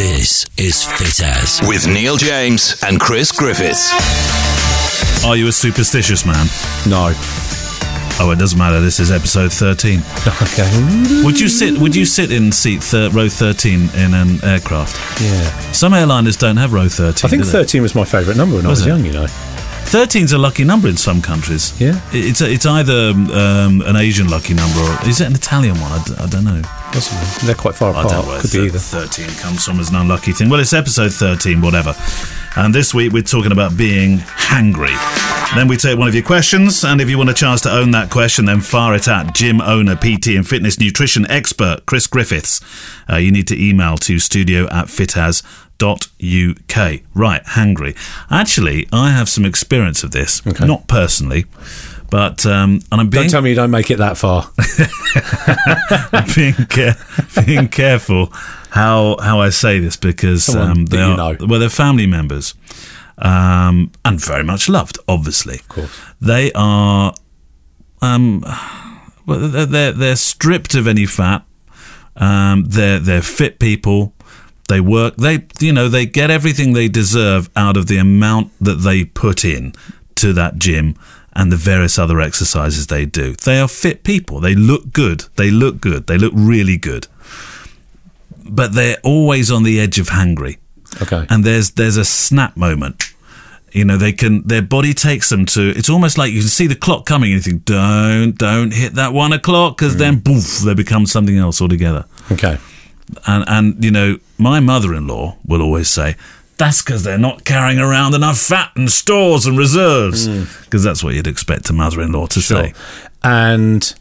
This is Fit As. with Neil James and Chris Griffiths. Are you a superstitious man? No. Oh, it doesn't matter. This is episode 13. Okay. Would you sit? Would you sit in seat thir- row 13 in an aircraft? Yeah. Some airliners don't have row 13. I think do they? 13 was my favourite number when Was I it? was young, you know. 13's a lucky number in some countries. Yeah. It- It's it's either um, an Asian lucky number or is it an Italian one? I, d- I don't know. Possibly. They're quite far I don't know apart. where Could be thir- either. 13 comes from as an unlucky thing. Well, it's episode 13, whatever. And this week we're talking about being hangry. Then we take one of your questions, and if you want a chance to own that question, then fire it at gym owner, PT and fitness nutrition expert Chris Griffiths. Uh, you need to email to studio at fitaz.uk. Right, hangry. Actually, I have some experience of this, Okay. not personally, but um, and I'm being Don't tell me you don't make it that far. being care, being careful how how I say this because um, they are know. well they're family members um, and very much loved. Obviously, of course. they are. Um, well, they're, they're they're stripped of any fat. Um, they're they're fit people. They work. They you know they get everything they deserve out of the amount that they put in to that gym and the various other exercises they do. They are fit people. They look good. They look good. They look really good. But they're always on the edge of hungry Okay. and there's there's a snap moment. You know, they can their body takes them to. It's almost like you can see the clock coming, and you think, "Don't, don't hit that one o'clock," because then, mm. boof, they become something else altogether. okay. And and you know, my mother-in-law will always say, "That's because they're not carrying around enough fat and stores and reserves," because that's what you'd expect a mother-in-law to say. And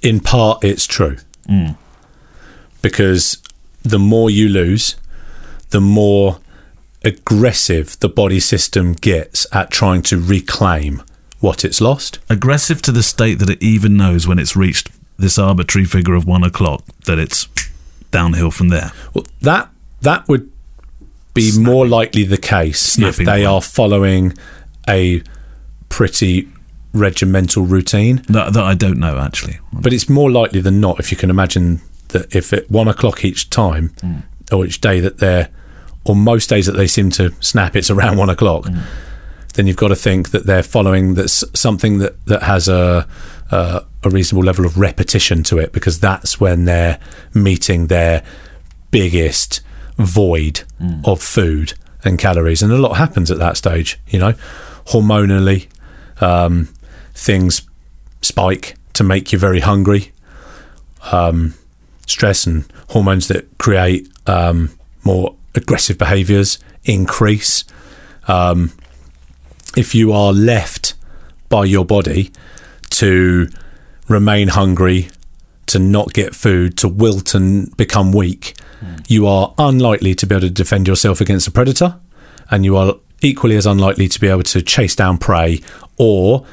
in part, it's true. Mm. Because the more you lose, the more aggressive the body system gets at trying to reclaim what it's lost. Aggressive to the state that it even knows when it's reached this arbitrary figure of one o'clock that it's downhill from there. Well, that that would be more likely the case if they one. are following a pretty regimental routine. That, that I don't know actually. But it's more likely than not if you can imagine that if at one o'clock each time Mm. or each day that they're or most days that they seem to snap it's around one o'clock Mm. then you've got to think that they're following that's something that that has a uh, a reasonable level of repetition to it because that's when they're meeting their biggest void Mm. of food and calories and a lot happens at that stage you know hormonally um, things spike to make you very hungry um, stress and hormones that create um, more aggressive behaviors increase. Um, if you are left by your body to remain hungry, to not get food, to wilt and become weak, you are unlikely to be able to defend yourself against a predator, and you are equally as unlikely to be able to chase down prey or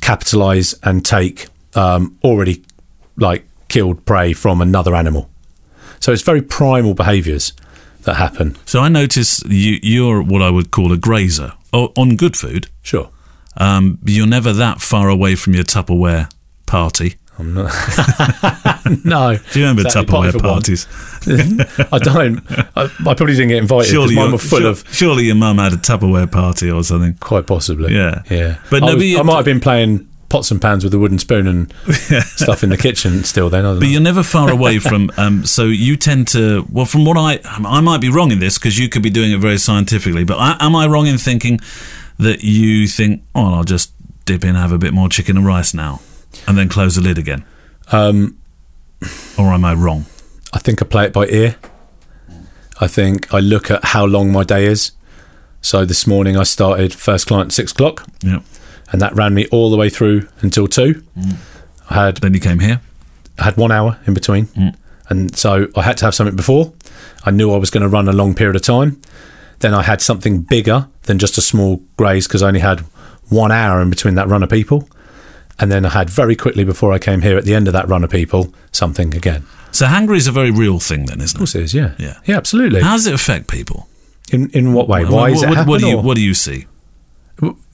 capitalize and take um, already like killed prey from another animal. So it's very primal behaviors that happen. So I notice you, you're what I would call a grazer o- on good food. Sure. Um, you're never that far away from your Tupperware party. No. Do you remember Exactly, Tupperware of a one. parties? I don't. I, I probably didn't get invited because mine were full sure- of. surely your mum had a Tupperware party or something. Quite possibly. Yeah. Yeah. But I, no, was- but I might have been playing pots and pans with a wooden spoon and stuff in the kitchen still then. I don't But know. you're never far away from. Um, so you tend to. Well, from what I, I might be wrong in this because you could be doing it very scientifically. But I, am I wrong in thinking that you think, oh, I'll just dip in, and have a bit more chicken and rice now, and then close the lid again? Um, Or am I wrong? I think I play it by ear. I think I look at how long my day is. So this morning I started first client at six o'clock, Yeah. and that ran me all the way through until two. I had Then you came here. I had one hour in between, Mm. and so I had to have something before. I knew I was going to run a long period of time. Then I had something bigger than just a small graze because I only had one hour in between that run of people. And then I had very quickly before I came here at the end of that run of people something again. So hungry is a very real thing, then, isn't it? Of course it? is, yeah, Yeah. yeah, absolutely. How does it affect people? In in what way? Why what, is it what, what do you or- What do you see?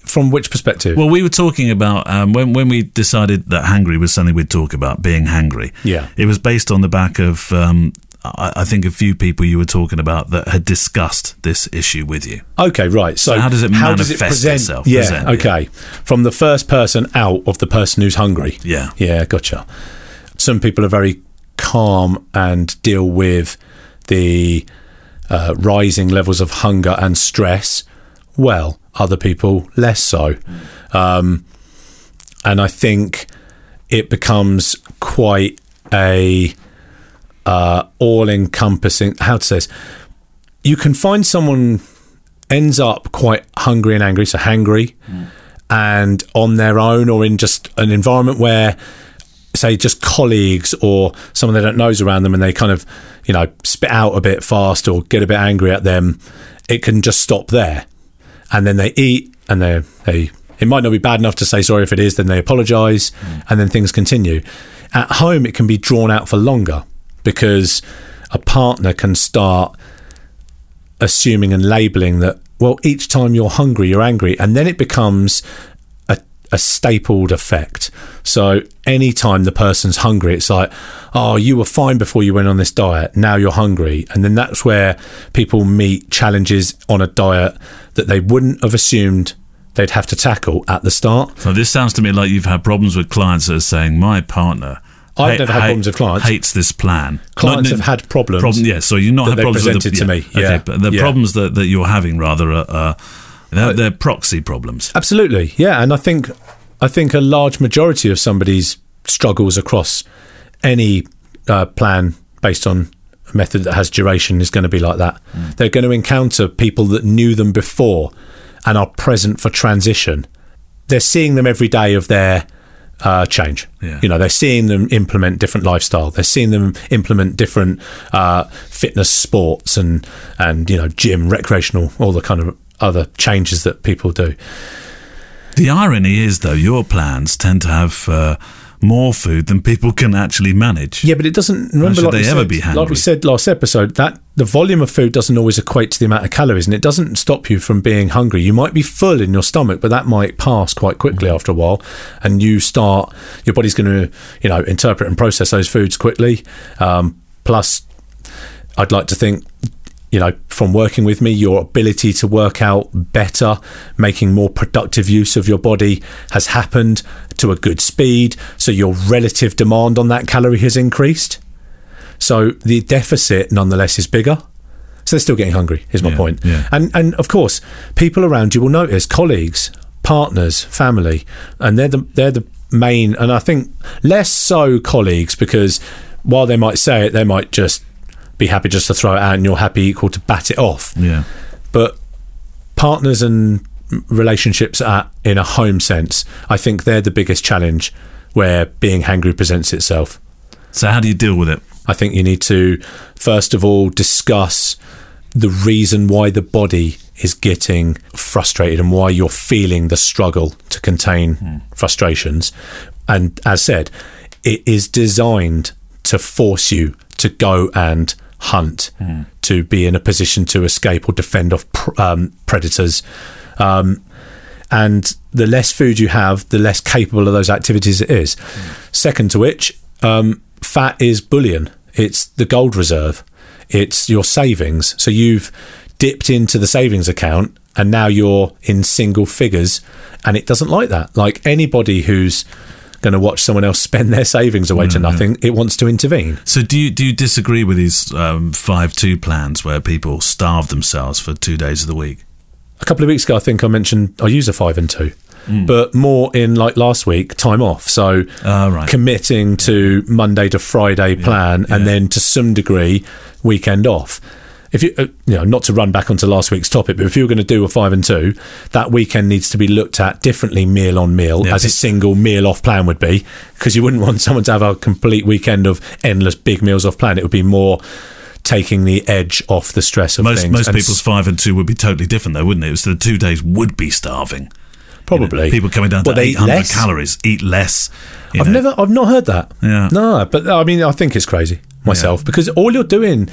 from which perspective? Well, we were talking about um, when when we decided that hangry was something we'd talk about being hangry. Yeah. it was based on the back of um, I, I think a few people you were talking about that had discussed this issue with you. Okay, right. So, So how does it manifest present? itself? Yeah, Present, okay. From the first person out of the person who's hungry. Yeah. Yeah, gotcha. Some people are very calm and deal with the uh, rising levels of hunger and stress well. Other people less so. Um, and I think it becomes quite a uh, all-encompassing. How to say this? You can find someone ends up quite hungry and angry, so hangry, and on their own or in just an environment where, say, just colleagues or someone they don't know is around them, and they kind of, you know, spit out a bit fast or get a bit angry at them. It can just stop there, and then they eat, and they they. It might not be bad enough to say sorry if it is, then they apologise, and then things continue. At home, it can be drawn out for longer because a partner can start assuming and labeling that well each time you're hungry you're angry and then it becomes a, a stapled effect. So anytime the person's hungry it's like oh you were fine before you went on this diet. Now you're hungry. And then that's where people meet challenges on a diet that they wouldn't have assumed they'd have to tackle at the start. So this sounds to me like you've had problems with clients that are saying my partner. I've never had problems with clients. Hates this plan. Clients Not- have had problems Problem, yeah, so you're not had problems with the, presented to me, Okay, yeah, but the yeah. problems that, that you're having rather are, are they're, they're proxy problems. Absolutely, yeah, and I think I think a large majority of somebody's struggles across any uh, plan based on a method that has duration is going to be like that. Mm. They're going to encounter people that knew them before and are present for transition. They're seeing them every day of their uh, change. Yeah. You know, they're seeing them implement different lifestyle. They're seeing them implement different uh, fitness, sports, and and you know, gym, recreational, all the kind of other changes that people do. The irony is, though, your plans tend to have uh, more food than people can actually manage. Yeah, but it doesn't. Remember, should like, they we ever said, be like we said last episode, that the volume of food doesn't always equate to the amount of calories, and it doesn't stop you from being hungry. You might be full in your stomach, but that might pass quite quickly Mm. after a while, and you start. Your body's going to, you know, interpret and process those foods quickly. Um, plus, I'd like to think. You know, from working with me, your ability to work out better, making more productive use of your body has happened to a good speed. So your relative demand on that calorie has increased. So the deficit, nonetheless, is bigger. So they're still getting hungry. Is my Yeah, point. yeah. And and of course, people around you will notice colleagues, partners, family, and they're the they're the main. And I think less so colleagues because while they might say it, they might just be happy just to throw it out, and you're happy equal to bat it off. Yeah. But partners and relationships at in a home sense, I think they're the biggest challenge where being hangry presents itself. So how do you deal with it? I think you need to, first of all, discuss the reason why the body is getting frustrated and why you're feeling the struggle to contain hmm. frustrations. And as said, it is designed to force you to go and hunt, to be in a position to escape or defend off pr- um, predators. Um, and the less food you have, the less capable of those activities it is. Second to which, um, fat is bullion. It's the gold reserve. It's your savings. So you've dipped into the savings account and now you're in single figures and it doesn't like that. Like anybody who's going to watch someone else spend their savings away to nothing, it wants to intervene. So do you do you disagree with these um, five two plans where people starve themselves for two days of the week? a couple of weeks ago, I think I mentioned I use a five and two, but more in like last week, time off. So Ah, right. committing to Monday to Friday plan, and yeah. then to some degree weekend off. If you, uh, you know, not to run back onto last week's topic, but if you were going to do a five and two, that weekend needs to be looked at differently, meal on meal, Yeah, as a single meal off plan would be, because you wouldn't want someone to have a complete weekend of endless big meals off plan. It would be more taking the edge off the stress of Most things. most And people's five and two would be totally different, though, wouldn't it? So the two days would be starving. You know, probably people coming down to Well, 800 calories, eat less. I've know. never, I've not heard that. Yeah. No, but I mean, I think it's crazy myself because all you're doing,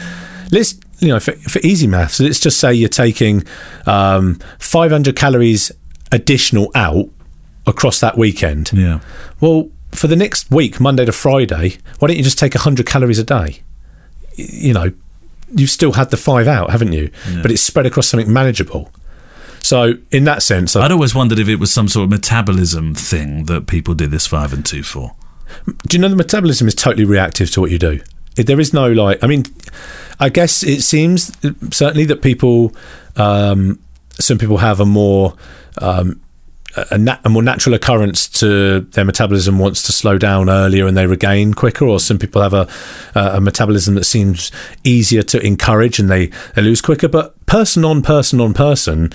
let's, you know, for, for easy maths, let's just say you're taking um, 500 calories additional out across that weekend. Yeah. Well, for the next week, Monday to Friday, why don't you just take 100 calories a day? you know, you've still had the five out, haven't you? But it's spread across something manageable. So in that sense, I, I'd always wondered if it was some sort of metabolism thing that people did this five and two for. do you know the metabolism is totally reactive to what you do? There is no like, I mean, I guess it seems certainly that people, um, some people have a more um, a, nat- a more natural occurrence to their metabolism wants to slow down earlier and they regain quicker, or some people have a a metabolism that seems easier to encourage and they, they lose quicker. But person on person on person,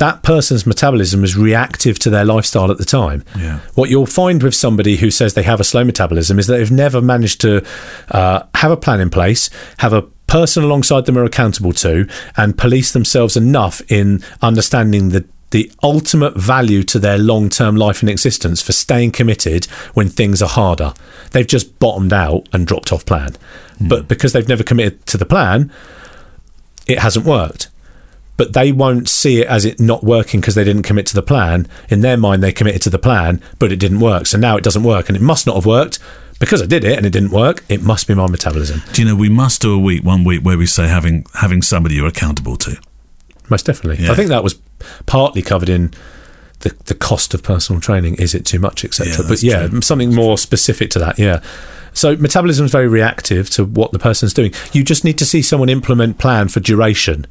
that person's metabolism is reactive to their lifestyle at the time. Yeah. What you'll find with somebody who says they have a slow metabolism is that they've never managed to uh, have a plan in place, have a person alongside them are accountable to, and police themselves enough in understanding the the ultimate value to their long term life and existence for staying committed when things are harder. They've just bottomed out and dropped off plan. But because they've never committed to the plan, it hasn't worked. But they won't see it as it not working because they didn't commit to the plan. In their mind, they committed to the plan, but it didn't work. So now it doesn't work, and it must not have worked because I did it and it didn't work. It must be my metabolism. Do you know we must do a week, one week, where we say having having somebody you're accountable to. Most definitely. Yeah. I think that was partly covered in the the cost of personal training. Is it too much, etc. Yeah, but yeah, true. something more specific to that. Yeah. So metabolism is very reactive to what the person's doing. You just need to see someone implement plan for duration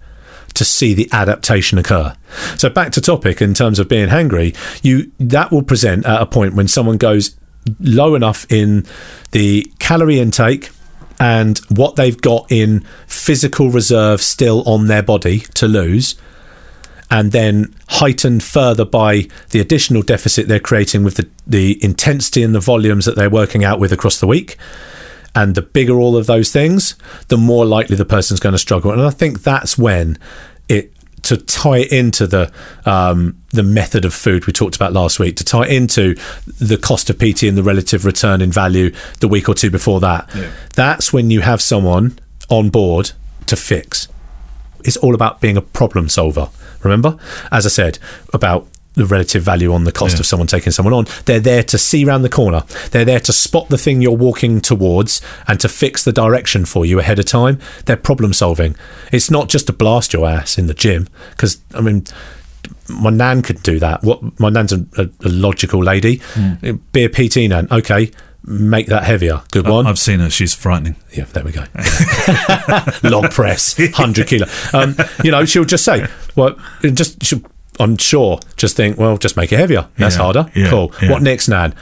to see the adaptation occur. So back to topic in terms of being hangry, you that will present at a point when someone goes low enough in the calorie intake and what they've got in physical reserve still on their body to lose and then heightened further by the additional deficit they're creating with the, the intensity and the volumes that they're working out with across the week. And the bigger all of those things, the more likely the person's going to struggle. And I think that's when to tie it into the um, the method of food we talked about last week, to tie into the cost of PT and the relative return in value the week or two before that. That's when you have someone on board to fix it's all about being a problem solver. Remember, as I said about the relative value on the cost Yeah. of someone taking someone on. They're there to see round the corner. They're there to spot the thing you're walking towards and to fix the direction for you ahead of time. They're problem solving. It's not just to blast your ass in the gym because I mean. My nan could do that. What my nan's a, a, a logical lady. Hmm. Be a PT nan. Okay, make that heavier. Good one. I've seen her; she's frightening. Yeah, there we go. Log press, hundred kilo. Um, you know, she'll just say, "Well, just she'll, I'm sure, just think, well, just make it heavier. That's Yeah, harder. yeah, cool. yeah. What next, Nan?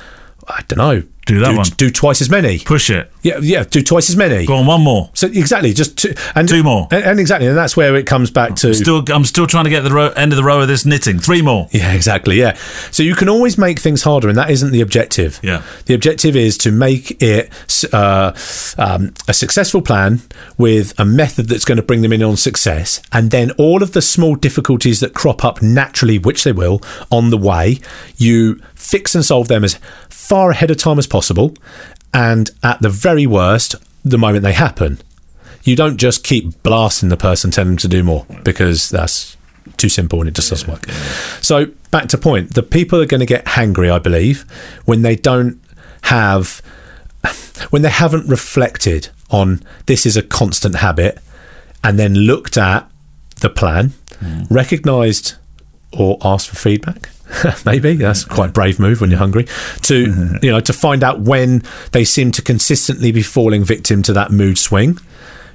I don't know. Do that do, one. Do twice as many. Push it. Yeah, yeah. Do twice as many. Go on, one more. So exactly, just two, and Two more. and, and exactly, and that's where it comes back to Still, I'm still trying to get the row, end of the row of this knitting. Three more. Yeah, exactly. Yeah. So you can always make things harder, and that isn't the objective. Yeah. The objective is to make it uh, um, a successful plan with a method that's going to bring them in on success, and then all of the small difficulties that crop up naturally, which they will, on the way, you fix and solve them as far ahead of time as possible, and at the very worst, the moment they happen. You don't just keep blasting the person, telling them to do more because that's too simple and it just doesn't work. So back to point, the people are going to get hangry, I believe, when they don't have, when they haven't reflected on this is a constant habit, and then looked at the plan, hmm. recognised or asked for feedback. Maybe that's quite a brave move when you're hungry. To mm-hmm. you know, to find out when they seem to consistently be falling victim to that mood swing,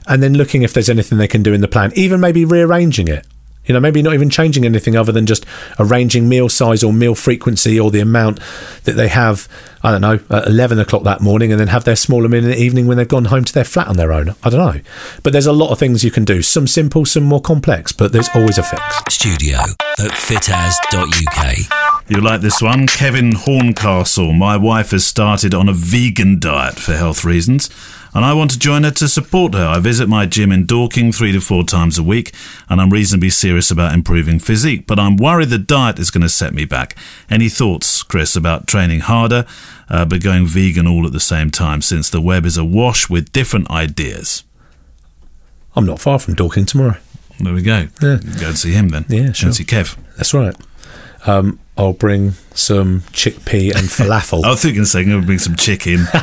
and then looking if there's anything they can do in the plan, even maybe rearranging it. You know, maybe not even changing anything other than just arranging meal size or meal frequency or the amount that they have, I don't know, at 11 o'clock that morning and then have their smaller meal in the evening when they've gone home to their flat on their own. I don't know. But there's a lot of things you can do. Some simple, some more complex, but there's always a fix. Studio at fitaz.uk. You like this one? Kevin Horncastle. My wife has started on a vegan diet for health reasons, and I want to join her to support her. I visit my gym in Dorking three to four times a week, and I'm reasonably serious about improving physique, but I'm worried the diet is going to set me back. Any thoughts, Chris, about training harder, uh, but going vegan all at the same time, since the web is awash with different ideas? I'm not far from Dorking tomorrow. There we go. Yeah. Go and see him then. Yeah, Go sure. and see Kev. That's right. Um, I'll bring some chickpea and falafel. I was thinking of saying I'm going to bring some chicken.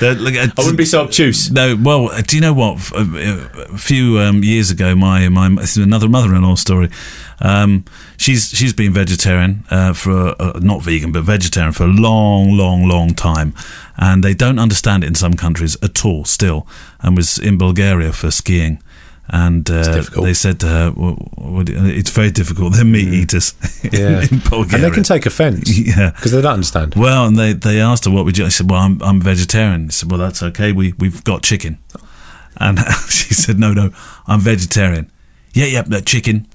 Uh, I wouldn't be so obtuse. No, well, uh, do you know what? F- A, a few um, years ago, my my this is another mother-in-law story. Um, she's she's been vegetarian uh, for uh, not vegan but vegetarian for a long, long, long time, and they don't understand it in some countries at all still. And was in Bulgaria for skiing. And uh, they said to her, well, "It's very difficult. They're meat eaters Mm. Yeah. in Bulgaria." And they can take offence. Yeah. Because they don't understand. Well, and they, they asked her what would you. I said, well, I'm I'm vegetarian. She said, well, that's okay. We we've got chicken, and she said, no, no, I'm vegetarian. Yeah, yeah, but chicken.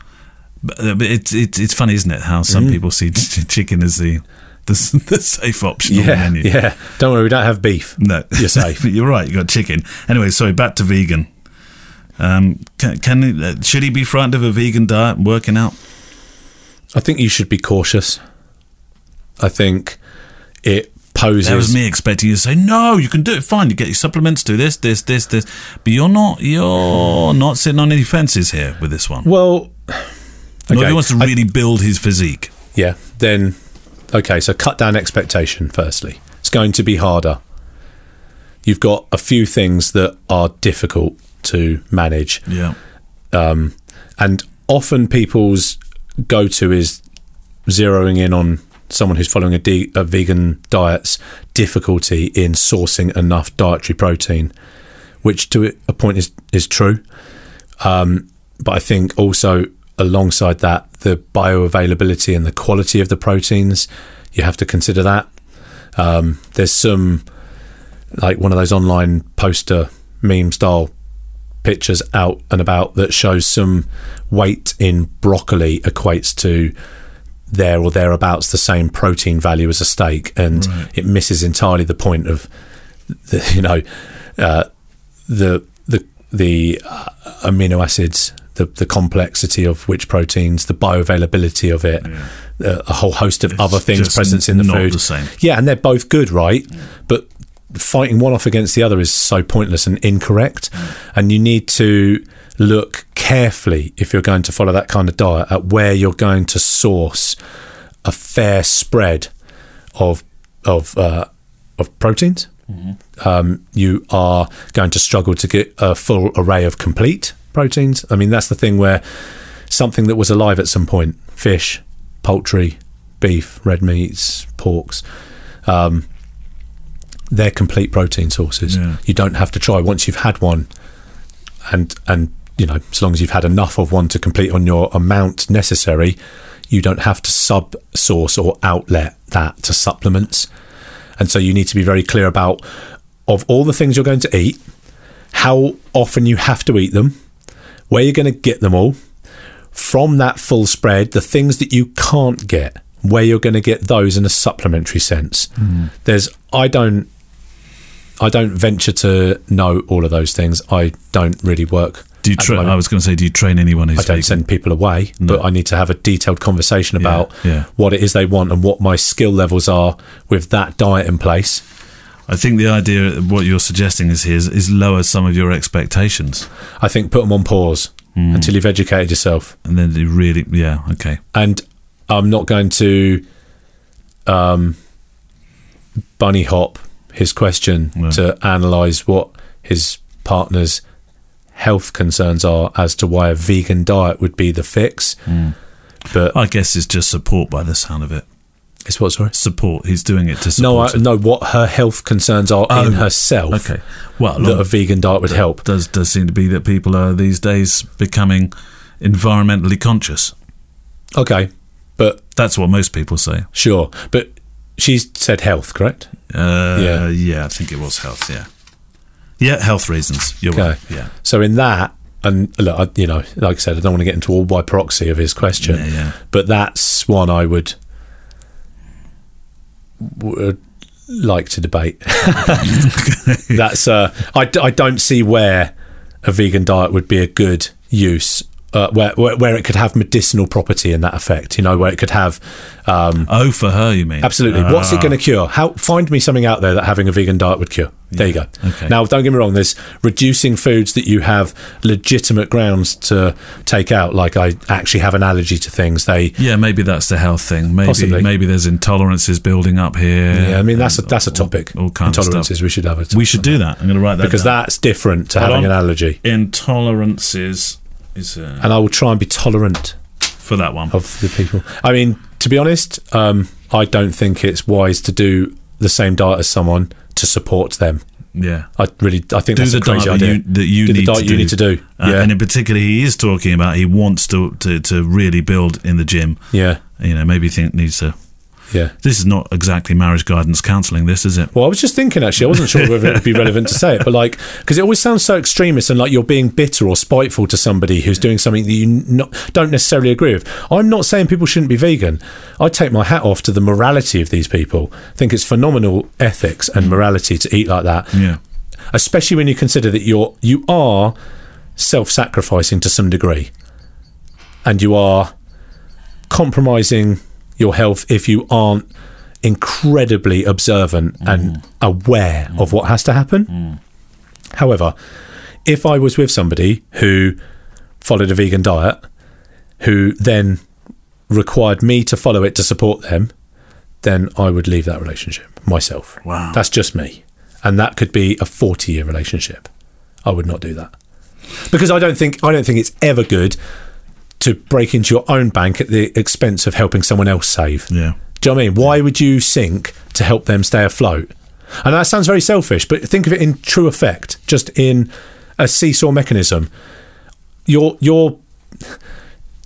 But, uh, but it's it's it's funny, isn't it? How Mm. some people see ch- chicken as the the, the safe option on the Yeah, menu. yeah. Don't worry, we don't have beef. No, You're safe. You're right. You got chicken. Anyway, sorry. Back to vegan. Um, can, can uh, should he be frightened of a vegan diet and working out? I think you should be cautious. I think it poses. That was me expecting you to say, "No, you can do it. Fine. You get your supplements. Do this, this, this, this." But you're not. You're not sitting on any fences here with this one. Well, okay, he wants to I- really build his physique. yeah. Then, okay. So cut down expectation. Firstly, it's going to be harder. You've got a few things that are difficult to manage. Yeah. um, and often people's go-to is zeroing in on someone who's following a, de- a vegan diet's difficulty in sourcing enough dietary protein, which to a point is is true. Um, but I think also alongside that, the bioavailability and the quality of the proteins, you have to consider that. Um, there's some like one of those online poster meme style pictures out and about that shows some weight in broccoli equates to there or thereabouts the same protein value as a steak, and it misses entirely the point of the you know uh, the the the uh, amino acids. The, the complexity of which proteins, the bioavailability of it, uh, a whole host of other things present in the not food. the same. Yeah, and they're both good, right? But fighting one off against the other is so pointless and incorrect. And you need to look carefully if you're going to follow that kind of diet at where you're going to source a fair spread of of uh, of proteins. Um, you are going to struggle to get a full array of complete proteins. I mean, that's the thing where something that was alive at some point fish, poultry, beef, red meats, porks um, they're complete protein sources. Yeah. You don't have to try once you've had one, and and you know, as long as you've had enough of one to complete on your amount necessary, you don't have to sub source or outlet that to supplements. And so you need to be very clear about of all the things you're going to eat, how often you have to eat them, where you're going to get them all, from that full spread, the things that you can't get, where you're going to get those in a supplementary sense. Hmm. There's, I don't, I don't venture to know all of those things. I don't really work. Do you train? I was going to say, do you train anyone who's I don't vegan? send people away, but I need to have a detailed conversation about yeah. what it is they want and what my skill levels are with that diet in place. I think the idea, what you're suggesting is here, is, is lower some of your expectations, I think put them on pause Hmm. until you've educated yourself. and then you really, yeah, okay, and I'm not going to um, bunny hop his question No. to analyze what his partner's health concerns are as to why a vegan diet would be the fix. Hmm. But I guess it's just support by the sound of it. it's what sorry. Support. He's doing it to No, I, support. no. What her health concerns are Oh, in herself. Okay. Well, that a vegan diet would help. does does seem to be that people are these days becoming environmentally conscious. Okay, but That's what most people say. sure. But she's said health, correct? Uh, Yeah. yeah, I think it was health. Yeah, yeah, health reasons. You're Okay. right. Yeah, So in that, and look, I, you know, like I said, I don't want to get into all by proxy of his question, Yeah, yeah. but that's one I would would like to debate. that's uh, I, d- I don't see where a vegan diet would be a good use uh, where, where where it could have medicinal property in that effect. You know, where it could have um, Oh, for her, you mean? absolutely. What's it Ah. going to cure? How find me something out there that having a vegan diet would cure. There you go. Okay. Now, don't get me wrong. There's reducing foods that you have legitimate grounds to take out. Like I actually have an allergy to things. They Yeah, maybe that's the health thing. Maybe Possibly. maybe there's intolerances building up here. yeah. I mean that's a that's a topic. All, kinds of Intolerances. stuff. We should have it. We should do that. I'm going to write that because down. that's different to Hold having on. an allergy. intolerances is uh, And I will try and be tolerant for that one. of the people. I mean, to be honest, um, I don't think it's wise to do the same diet as someone to support them. Yeah. I really, I think do that's the a crazy diet that idea. you, that you do need the diet to you do. need to do. Uh, yeah, And in particular, he is talking about he wants to, to, to really build in the gym. yeah, You know, maybe think needs to. Yeah. This is not exactly marriage guidance counselling, this is it? Well, I was just thinking actually, I wasn't sure whether it would be relevant to say it, but like, because it always sounds so extremist and like you're being bitter or spiteful to somebody who's doing something that you not, don't necessarily agree with. I'm not saying people shouldn't be vegan. I take my hat off to the morality of these people. I think it's phenomenal ethics and morality to eat like that. Yeah. especially when you consider that you're you are self-sacrificing to some degree and you are compromising your health if you aren't incredibly observant and mm. aware mm. of what has to happen. Mm. However if i was with somebody who followed a vegan diet who then required me to follow it to support them then i would leave that relationship myself. Wow. that's just me. And that could be a 40 year relationship. I would not do that. Because i don't think i don't think it's ever good to break into your own bank at the expense of helping someone else save Yeah. do you know what I mean? Why would you sink to help them stay afloat? And that sounds very selfish, but think of it in true effect, just in a seesaw mechanism. Your your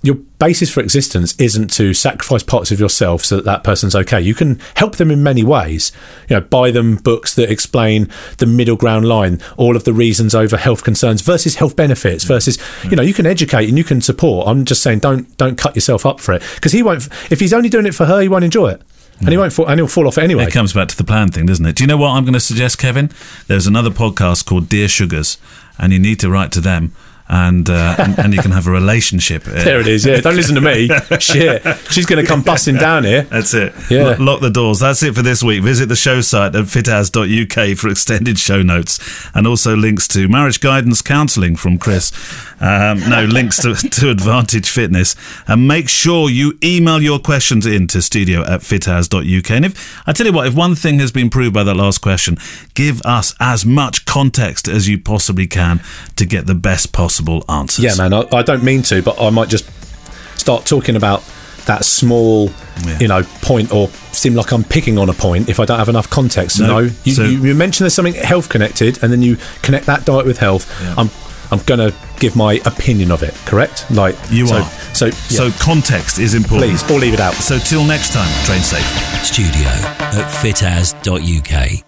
your basis for existence isn't to sacrifice parts of yourself so that that person's okay. You can help them in many ways. You know, buy them books that explain the middle ground line, all of the reasons over health concerns versus health benefits mm. versus you know, you can educate and you can support. I'm just saying don't don't cut yourself up for it because he won't if he's only doing it for her, he won't enjoy it. And he mm. won't fall, and he'll fall off it anyway. It comes back to the plan thing, doesn't it? Do you know what I'm going to suggest, Kevin? There's another podcast called Dear Sugars, and you need to write to them, and uh, and, and you can have a relationship. There it is. Yeah, don't listen to me. Shit, she's going to come busting down here. That's it. Yeah. Lo- lock the doors. That's it for this week. Visit the show site at fitaz.uk for extended show notes and also links to marriage guidance counselling from Chris. Um, no, links to, to Advantage Fitness. And make sure you email your questions in to studio at fitaz.uk. And if, I tell you what, if one thing has been proved by that last question, give us as much context as you possibly can to get the best possible answers. Yeah, man. I, I don't mean to, but I might just start talking about that small, Yeah. you know, point or seem like I'm picking on a point if I don't have enough context. No. No, you, So- you, you mention there's something health connected, and then you connect that diet with health. Yeah. I'm I'm gonna give my opinion of it. Correct? Like You so, are. So yeah, So context is important. please, or leave it out. So till next time, train safe. Studio at fitaz.uk.